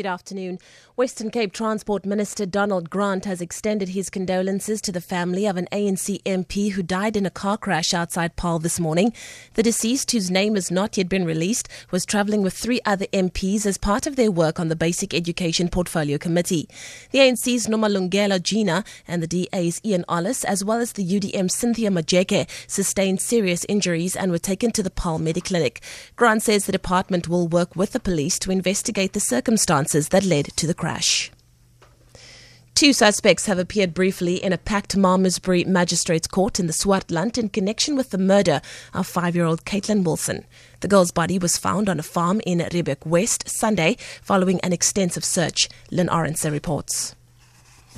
Good afternoon. Western Cape Transport Minister Donald Grant has extended his condolences to the family of an ANC MP who died in a car crash outside Paarl this morning. The deceased, whose name has not yet been released, was travelling with three other MPs as part of their work on the Basic Education Portfolio Committee. The ANC's Nomalungelo Gina and the DA's Ian Ollis, as well as the UDM Cynthia Majeke, sustained serious injuries and were taken to the Paarl Mediclinic. Grant says the department will work with the police to investigate the circumstances that led to the crash. Two suspects have appeared briefly in a packed Malmesbury Magistrates Court in the Swartland in connection with the murder of five year old Caitlin Wilson. The girl's body was found on a farm in Riebeek West Sunday following an extensive search, Lynn Arendse reports.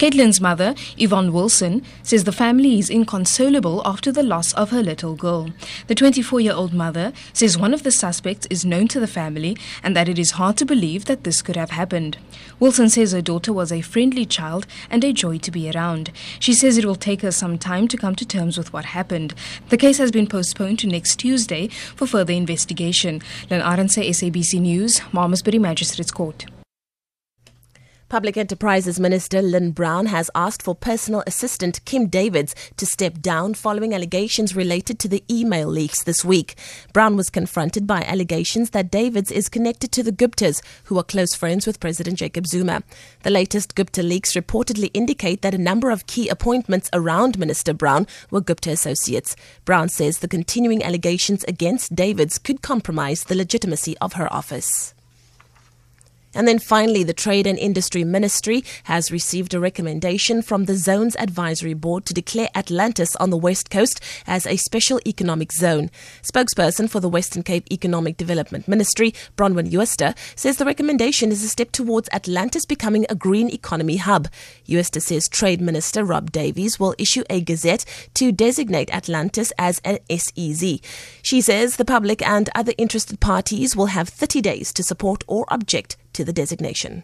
Caitlin's mother, Yvonne Wilson, says the family is inconsolable after the loss of her little girl. The 24 year old mother says one of the suspects is known to the family and that it is hard to believe that this could have happened. Wilson says her daughter was a friendly child and a joy to be around. She says it will take her some time to come to terms with what happened. The case has been postponed to next Tuesday for further investigation. Len Arendse, SABC News, Malmesbury Magistrates Court. Public Enterprises Minister Lynne Brown has asked for personal assistant Kim Davids to step down following allegations related to the email leaks this week. Brown was confronted by allegations that Davids is connected to the Guptas, who are close friends with President Jacob Zuma. The latest Gupta leaks reportedly indicate that a number of key appointments around Minister Brown were Gupta associates. Brown says the continuing allegations against Davids could compromise the legitimacy of her office. And then finally, the Trade and Industry Ministry has received a recommendation from the Zones Advisory Board to declare Atlantis on the West Coast as a special economic zone. Spokesperson for the Western Cape Economic Development Ministry, Bronwyn Jooste, says the recommendation is a step towards Atlantis becoming a green economy hub. Jooste says Trade Minister Rob Davies will issue a gazette to designate Atlantis as an SEZ. She says the public and other interested parties will have 30 days to support or object to the designation.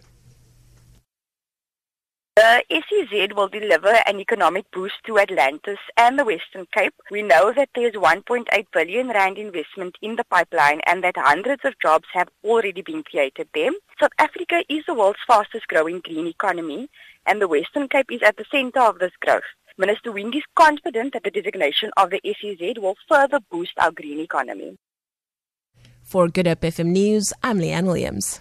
The SEZ will deliver an economic boost to Atlantis and the Western Cape. We know that there's 1.8 billion rand investment in the pipeline and that hundreds of jobs have already been created there. South Africa is the world's fastest growing green economy and the Western Cape is at the center of this growth. Minister Winde is confident that the designation of the SEZ will further boost our green economy. For Good Hope FM News, I'm Leanne Williams.